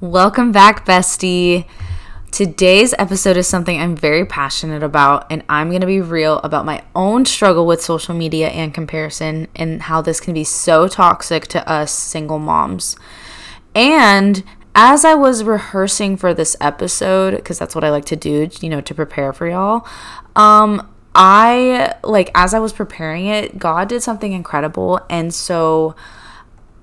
Welcome back, bestie. Today's episode is something I'm very passionate about, and I'm going to be real about my own struggle with social media and comparison and how this can be so toxic to us single moms. And as I was rehearsing for this episode, because that's what I like to do, you know, to prepare for y'all, um, I like as I was preparing it, God did something incredible. And so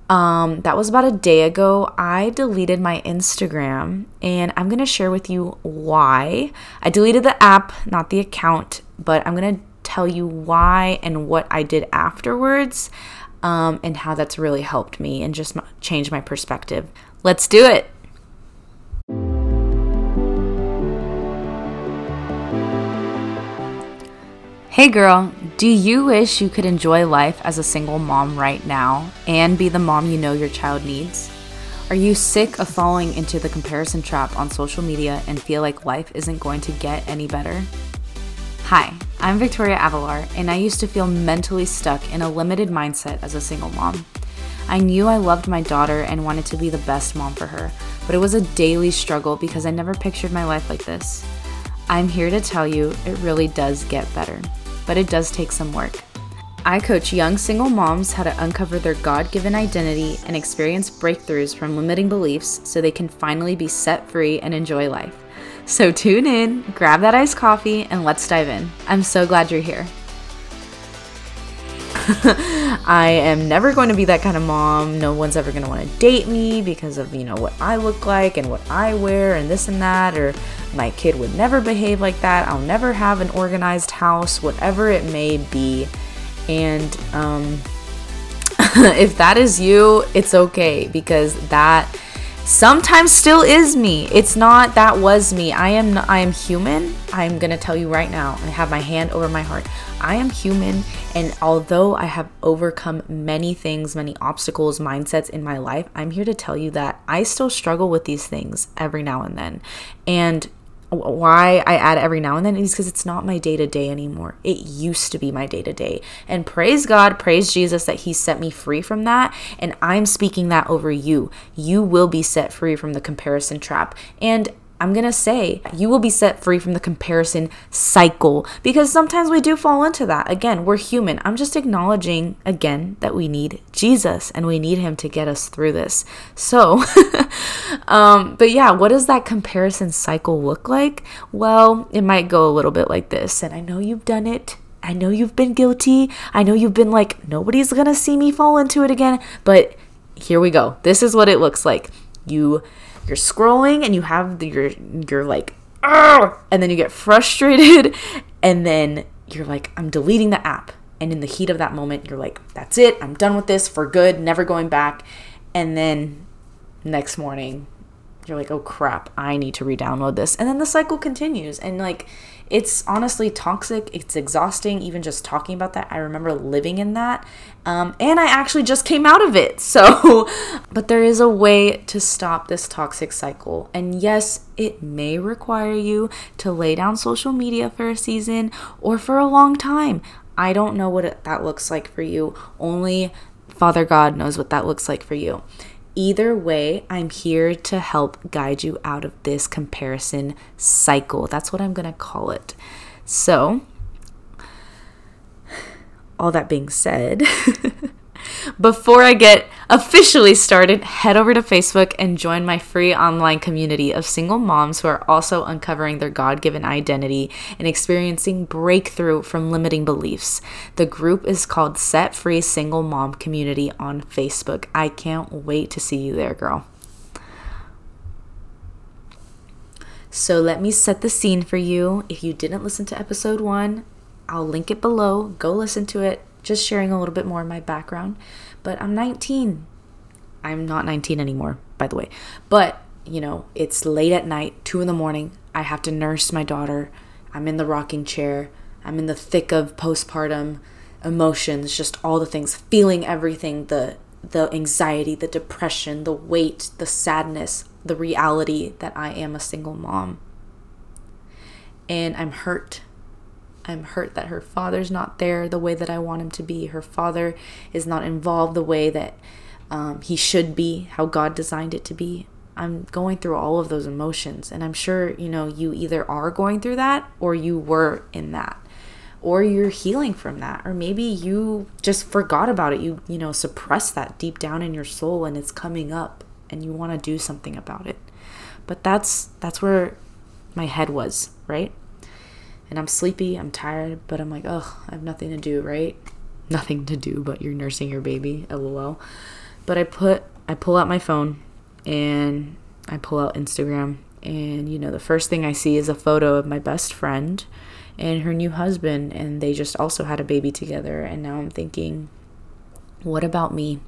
um, that was about a day ago. I deleted my Instagram and I'm going to share with you why. I deleted the app, not the account, but I'm going to tell you why and what I did afterwards um, and how that's really helped me and just changed my perspective. Let's do it. Hey girl, do you wish you could enjoy life as a single mom right now and be the mom you know your child needs? Are you sick of falling into the comparison trap on social media and feel like life isn't going to get any better? Hi, I'm Victoria Avelar, and I used to feel mentally stuck in a limited mindset as a single mom. I knew I loved my daughter and wanted to be the best mom for her, but it was a daily struggle because I never pictured my life like this. I'm here to tell you it really does get better but it does take some work. I coach young single moms how to uncover their God given identity and experience breakthroughs from limiting beliefs so they can finally be set free and enjoy life. So tune in, grab that iced coffee, and let's dive in. I'm so glad you're here. I am never going to be that kind of mom. No one's ever going to want to date me because of, you know, what I look like and what I wear and this and that or my kid would never behave like that. I'll never have an organized house, whatever it may be. And um if that is you, it's okay because that sometimes still is me. It's not that was me. I am I am human. I'm going to tell you right now. I have my hand over my heart. I am human and although I have overcome many things, many obstacles, mindsets in my life, I'm here to tell you that I still struggle with these things every now and then. And why I add every now and then is because it's not my day to day anymore. It used to be my day to day. And praise God, praise Jesus that He set me free from that. And I'm speaking that over you. You will be set free from the comparison trap. And I'm going to say you will be set free from the comparison cycle because sometimes we do fall into that. Again, we're human. I'm just acknowledging again that we need Jesus and we need him to get us through this. So, um, but yeah, what does that comparison cycle look like? Well, it might go a little bit like this. And I know you've done it. I know you've been guilty. I know you've been like, nobody's going to see me fall into it again. But here we go. This is what it looks like. You you're scrolling and you have the, you're you're like oh and then you get frustrated and then you're like I'm deleting the app. And in the heat of that moment you're like that's it. I'm done with this for good. Never going back. And then next morning you're like oh crap. I need to re-download this. And then the cycle continues. And like it's honestly toxic. It's exhausting, even just talking about that. I remember living in that. Um, and I actually just came out of it. So, but there is a way to stop this toxic cycle. And yes, it may require you to lay down social media for a season or for a long time. I don't know what that looks like for you. Only Father God knows what that looks like for you. Either way, I'm here to help guide you out of this comparison cycle. That's what I'm going to call it. So, all that being said, Before I get officially started, head over to Facebook and join my free online community of single moms who are also uncovering their God given identity and experiencing breakthrough from limiting beliefs. The group is called Set Free Single Mom Community on Facebook. I can't wait to see you there, girl. So let me set the scene for you. If you didn't listen to episode one, I'll link it below. Go listen to it just sharing a little bit more of my background. But I'm 19. I'm not 19 anymore, by the way. But, you know, it's late at night, 2 in the morning. I have to nurse my daughter. I'm in the rocking chair. I'm in the thick of postpartum emotions, just all the things, feeling everything, the the anxiety, the depression, the weight, the sadness, the reality that I am a single mom. And I'm hurt. I'm hurt that her father's not there the way that I want him to be. Her father is not involved the way that um, he should be, how God designed it to be. I'm going through all of those emotions. And I'm sure, you know, you either are going through that or you were in that. Or you're healing from that. Or maybe you just forgot about it. You, you know, suppress that deep down in your soul and it's coming up and you want to do something about it. But that's that's where my head was, right? And I'm sleepy, I'm tired, but I'm like, oh, I have nothing to do, right? Nothing to do, but you're nursing your baby, lol. But I put I pull out my phone and I pull out Instagram and you know the first thing I see is a photo of my best friend and her new husband and they just also had a baby together and now I'm thinking what about me?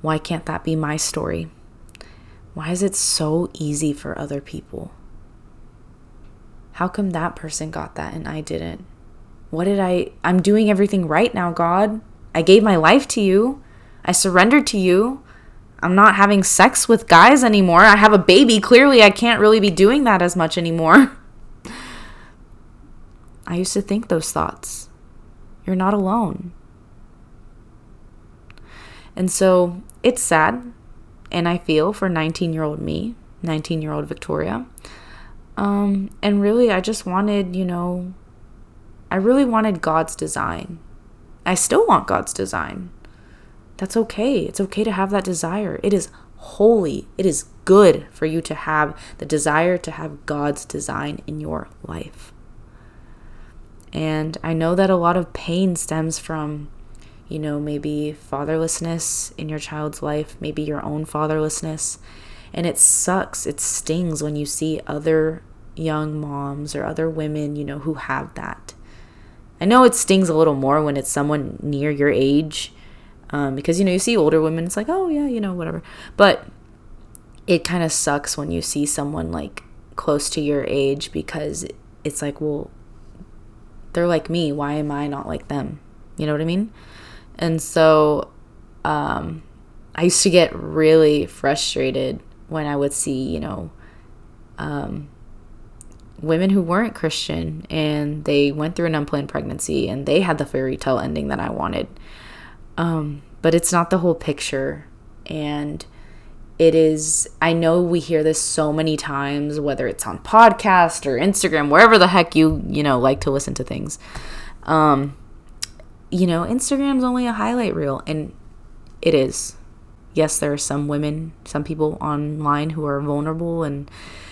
Why can't that be my story? Why is it so easy for other people? How come that person got that and I didn't? What did I I'm doing everything right now, God. I gave my life to you. I surrendered to you. I'm not having sex with guys anymore. I have a baby. Clearly, I can't really be doing that as much anymore. I used to think those thoughts. You're not alone. And so it's sad, and I feel for 19 year old me, 19 year old Victoria. Um, and really, I just wanted, you know, I really wanted God's design. I still want God's design. That's okay. It's okay to have that desire. It is holy. It is good for you to have the desire to have God's design in your life. And I know that a lot of pain stems from, you know, maybe fatherlessness in your child's life, maybe your own fatherlessness. And it sucks. It stings when you see other young moms or other women, you know, who have that. I know it stings a little more when it's someone near your age um, because you know you see older women it's like oh yeah you know whatever. But it kind of sucks when you see someone like close to your age because it's like well they're like me. Why am i not like them? You know what i mean? And so um, i used to get really frustrated when i would see you know um, women who weren't christian and they went through an unplanned pregnancy and they had the fairy tale ending that i wanted um, but it's not the whole picture. And it is, I know we hear this so many times, whether it's on podcast or Instagram, wherever the heck you, you know, like to listen to things. Um, you know, Instagram's only a highlight reel, and it is. Yes, there are some women, some people online who are vulnerable and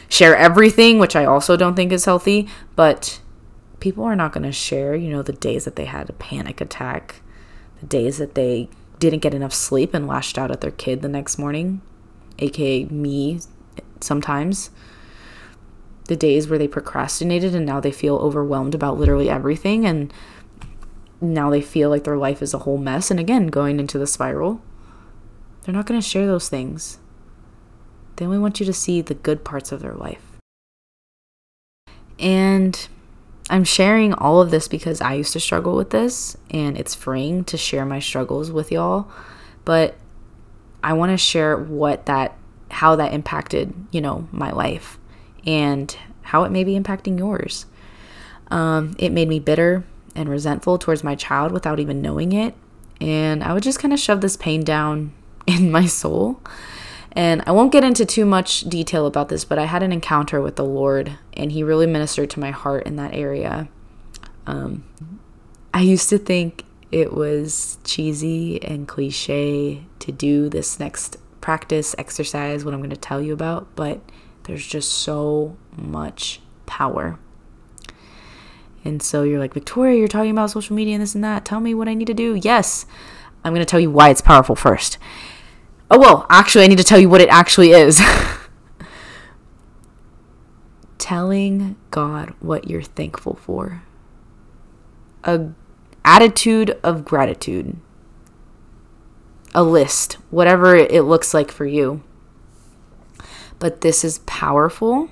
share everything, which I also don't think is healthy, but people are not going to share, you know, the days that they had a panic attack, the days that they didn't get enough sleep and lashed out at their kid the next morning, aka me sometimes. The days where they procrastinated and now they feel overwhelmed about literally everything and now they feel like their life is a whole mess and again going into the spiral. They're not going to share those things. They only want you to see the good parts of their life. And I'm sharing all of this because I used to struggle with this and it's freeing to share my struggles with y'all. But I want to share what that, how that impacted, you know, my life and how it may be impacting yours. Um, it made me bitter and resentful towards my child without even knowing it. And I would just kind of shove this pain down in my soul and I won't get into too much detail about this, but I had an encounter with the Lord, and He really ministered to my heart in that area. Um, I used to think it was cheesy and cliche to do this next practice exercise, what I'm going to tell you about, but there's just so much power. And so you're like, Victoria, you're talking about social media and this and that. Tell me what I need to do. Yes, I'm going to tell you why it's powerful first. Oh, well, actually, I need to tell you what it actually is. Telling God what you're thankful for. A attitude of gratitude. A list, whatever it looks like for you. But this is powerful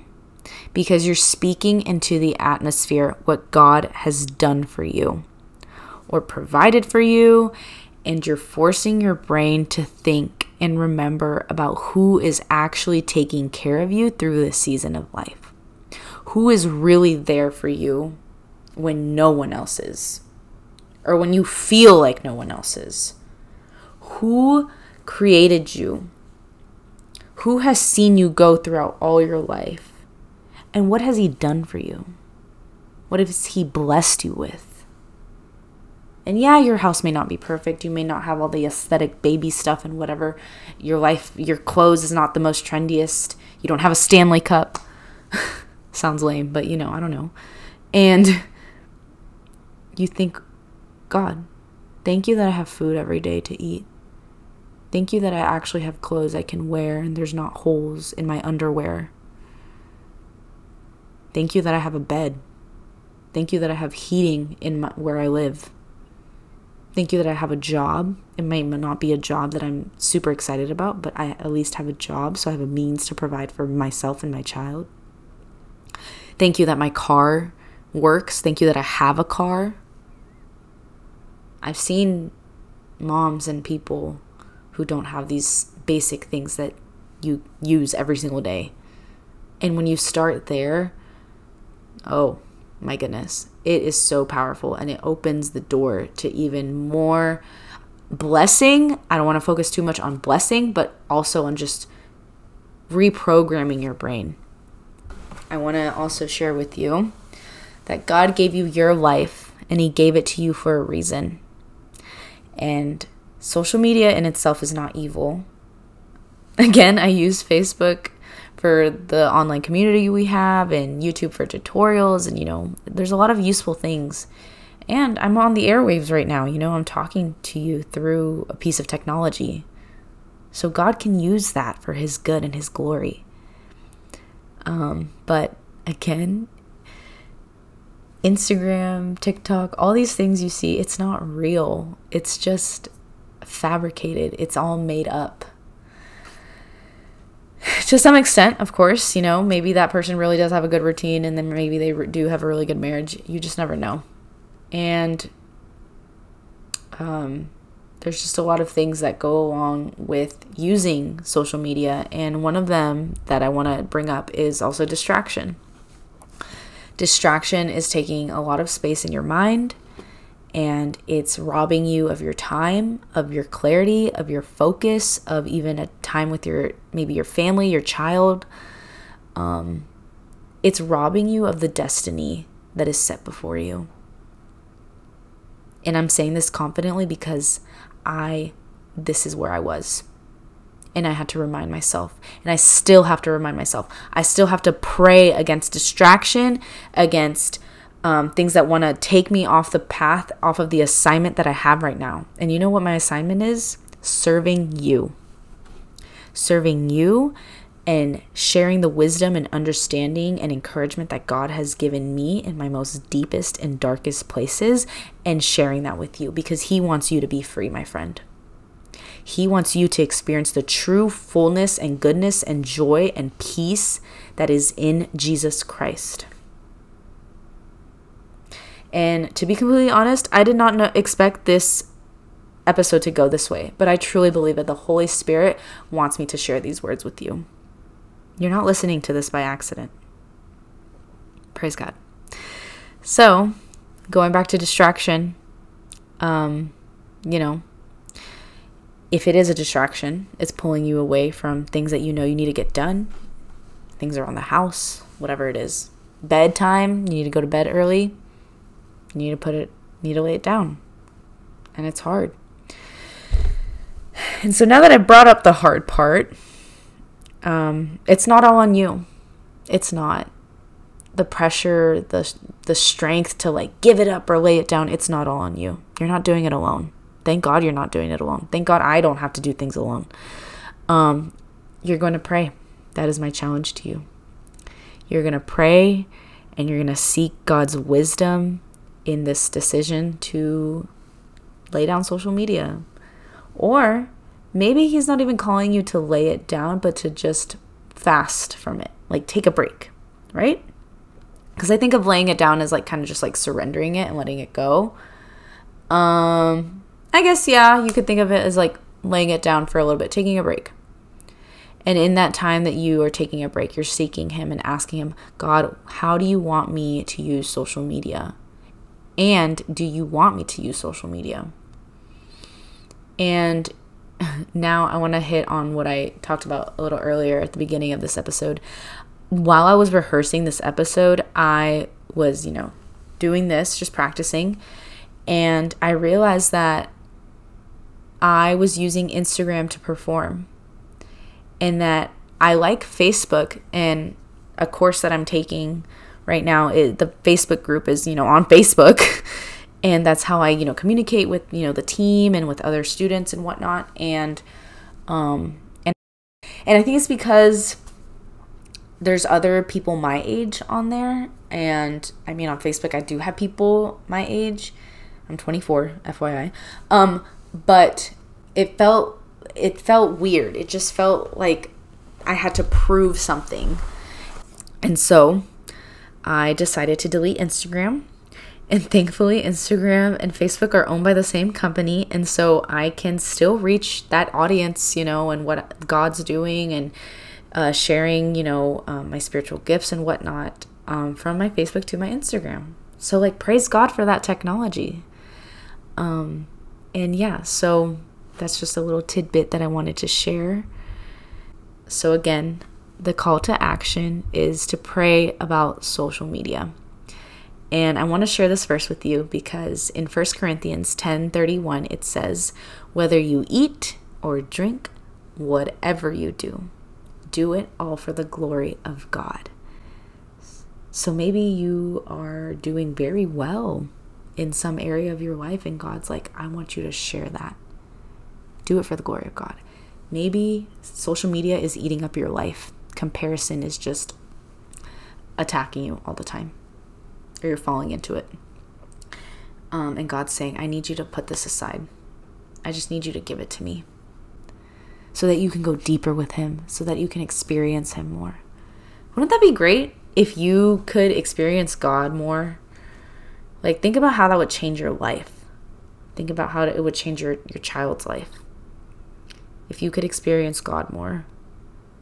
because you're speaking into the atmosphere what God has done for you or provided for you, and you're forcing your brain to think and remember about who is actually taking care of you through this season of life. Who is really there for you when no one else is, or when you feel like no one else is. Who created you? Who has seen you go throughout all your life? And what has He done for you? What has He blessed you with? And yeah, your house may not be perfect. You may not have all the aesthetic baby stuff and whatever. Your life, your clothes is not the most trendiest. You don't have a Stanley cup. Sounds lame, but you know, I don't know. And you think, God, thank you that I have food every day to eat. Thank you that I actually have clothes I can wear and there's not holes in my underwear. Thank you that I have a bed. Thank you that I have heating in my, where I live. Thank you that I have a job. It might not be a job that I'm super excited about, but I at least have a job, so I have a means to provide for myself and my child. Thank you that my car works. Thank you that I have a car. I've seen moms and people who don't have these basic things that you use every single day. And when you start there, oh my goodness, it is so powerful and it opens the door to even more blessing. I don't want to focus too much on blessing, but also on just reprogramming your brain. I want to also share with you that God gave you your life and He gave it to you for a reason. And social media in itself is not evil. Again, I use Facebook for the online community we have and YouTube for tutorials and you know, there's a lot of useful things. And I'm on the airwaves right now, you know, I'm talking to you through a piece of technology. So God can use that for his good and his glory. Um, but again, Instagram, TikTok, all these things you see, it's not real. It's just fabricated, it's all made up. To some extent, of course, you know, maybe that person really does have a good routine and then maybe they do have a really good marriage. You just never know. And um, there's just a lot of things that go along with using social media. And one of them that I want to bring up is also distraction. Distraction is taking a lot of space in your mind and it's robbing you of your time, of your clarity, of your focus, of even a time with your maybe your family, your child. Um, it's robbing you of the destiny that is set before you. And I'm saying this confidently because I, this is where I was. And I had to remind myself. And I still have to remind myself. I still have to pray against distraction, against um, things that want to take me off the path, off of the assignment that I have right now. And you know what my assignment is? Serving you. Serving you and sharing the wisdom and understanding and encouragement that God has given me in my most deepest and darkest places and sharing that with you because He wants you to be free, my friend. He wants you to experience the true fullness and goodness and joy and peace that is in Jesus Christ. And to be completely honest, I did not know, expect this episode to go this way, but I truly believe that the Holy Spirit wants me to share these words with you. You're not listening to this by accident. Praise God. So, going back to distraction, um, you know, if it is a distraction, it's pulling you away from things that you know you need to get done, things around the house, whatever it is. Bedtime, you need to go to bed early, need to put it, need to lay it down. And it's hard. And so now that I brought up the hard part, um, it's not all on you. It's not the pressure, the the strength to like give it up or lay it down. It's not all on you. You're not doing it alone. Thank God you're not doing it alone. Thank God I don't have to do things alone. Um, you're going to pray. That is my challenge to you. You're going to pray and you're going to seek God's wisdom in this decision to lay down social media. Or maybe he's not even calling you to lay it down, but to just fast from it, like take a break, right? Because I think of laying it down as like kind of just like surrendering it and letting it go. Um, I guess, yeah, you could think of it as like laying it down for a little bit, taking a break. And in that time that you are taking a break, you're seeking Him and asking Him, God, how do you want me to use social media? And do you want me to use social media? And now I want to hit on what I talked about a little earlier at the beginning of this episode. While I was rehearsing this episode, I was, you know, doing this, just practicing, and I realized that I was using Instagram to perform and that I like Facebook and a course that I'm taking right now is the Facebook group is, you know, on Facebook. and that's how I, you know, communicate with, you know, the team and with other students and whatnot. And um and and I think it's because there's other people my age on there. And I mean on Facebook I do have people my age. I'm 24, FYI. Um, but it felt it felt weird. It just felt like I had to prove something. And so I decided to delete Instagram. And thankfully, Instagram and Facebook are owned by the same company. And so I can still reach that audience, you know, and what God's doing and uh, sharing, you know, um, my spiritual gifts and whatnot um, from my Facebook to my Instagram. So, like, praise God for that technology. Um, and yeah, so that's just a little tidbit that I wanted to share. So, again, the call to action is to pray about social media. And I want to share this verse with you because in 1 Corinthians 10:31 it says, "Whether you eat or drink, whatever you do, do it all for the glory of God." So maybe you are doing very well in some area of your life and God's like, "I want you to share that. Do it for the glory of God." Maybe social media is eating up your life comparison is just attacking you all the time or you're falling into it. Um, and God's saying, I need you to put this aside. I just need you to give it to me so that you can go deeper with Him, so that you can experience Him more. Wouldn't that be great if you could experience God more? Like, think about how that would change your life. Think about how it would change your, your child's life. If you could experience God more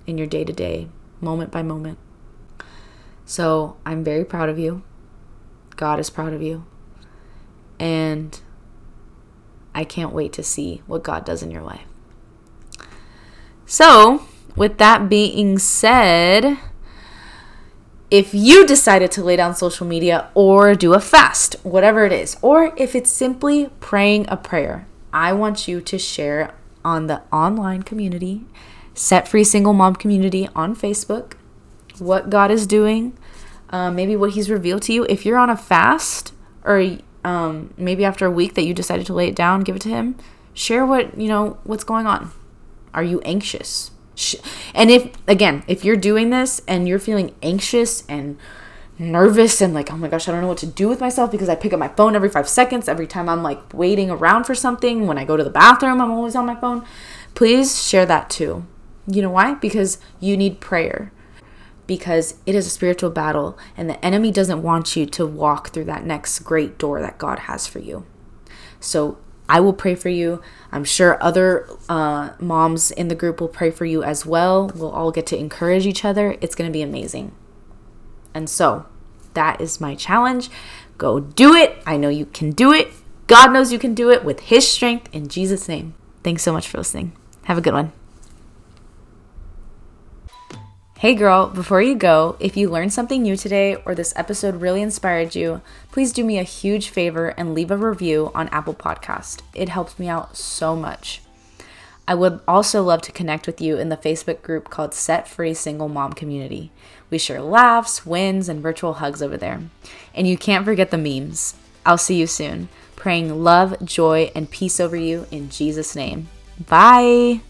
in your day to day, moment by moment. So I'm very proud of you. God is proud of you. And I can't wait to see what God does in your life. So, with that being said, if you decided to lay down social media or do a fast, whatever it is, or if it's simply praying a prayer, I want you to share on the online community Set Free Single Mom Community on Facebook, what God is doing, uh, maybe what He's revealed to you. If you're on a fast, or um, maybe after a week that you decided to lay it down, give it to Him, share what, you know, what's going on. Are you anxious? And if, again, if you're doing this and you're feeling anxious and nervous and like, oh my gosh, I don't know what to do with myself because I pick up my phone every five seconds. Every time I'm like waiting around for something, when I go to the bathroom, I'm always on my phone. Please share that too. You know why? Because you need prayer. Because it is a spiritual battle, and the enemy doesn't want you to walk through that next great door that God has for you. So I will pray for you. I'm sure other uh, moms in the group will pray for you as well. We'll all get to encourage each other. It's going to be amazing. And so that is my challenge. Go do it. I know you can do it. God knows you can do it with His strength in Jesus' name. Thanks so much for listening. Have a good one. Hey girl, before you go, if you learned something new today or this episode really inspired you, please do me a huge favor and leave a review on Apple Podcast. It helps me out so much. I would also love to connect with you in the Facebook group called Set Free Single Mom Community. We share laughs, wins, and virtual hugs over there. And you can't forget the memes. I'll see you soon. Praying love, joy, and peace over you in Jesus' name. Bye.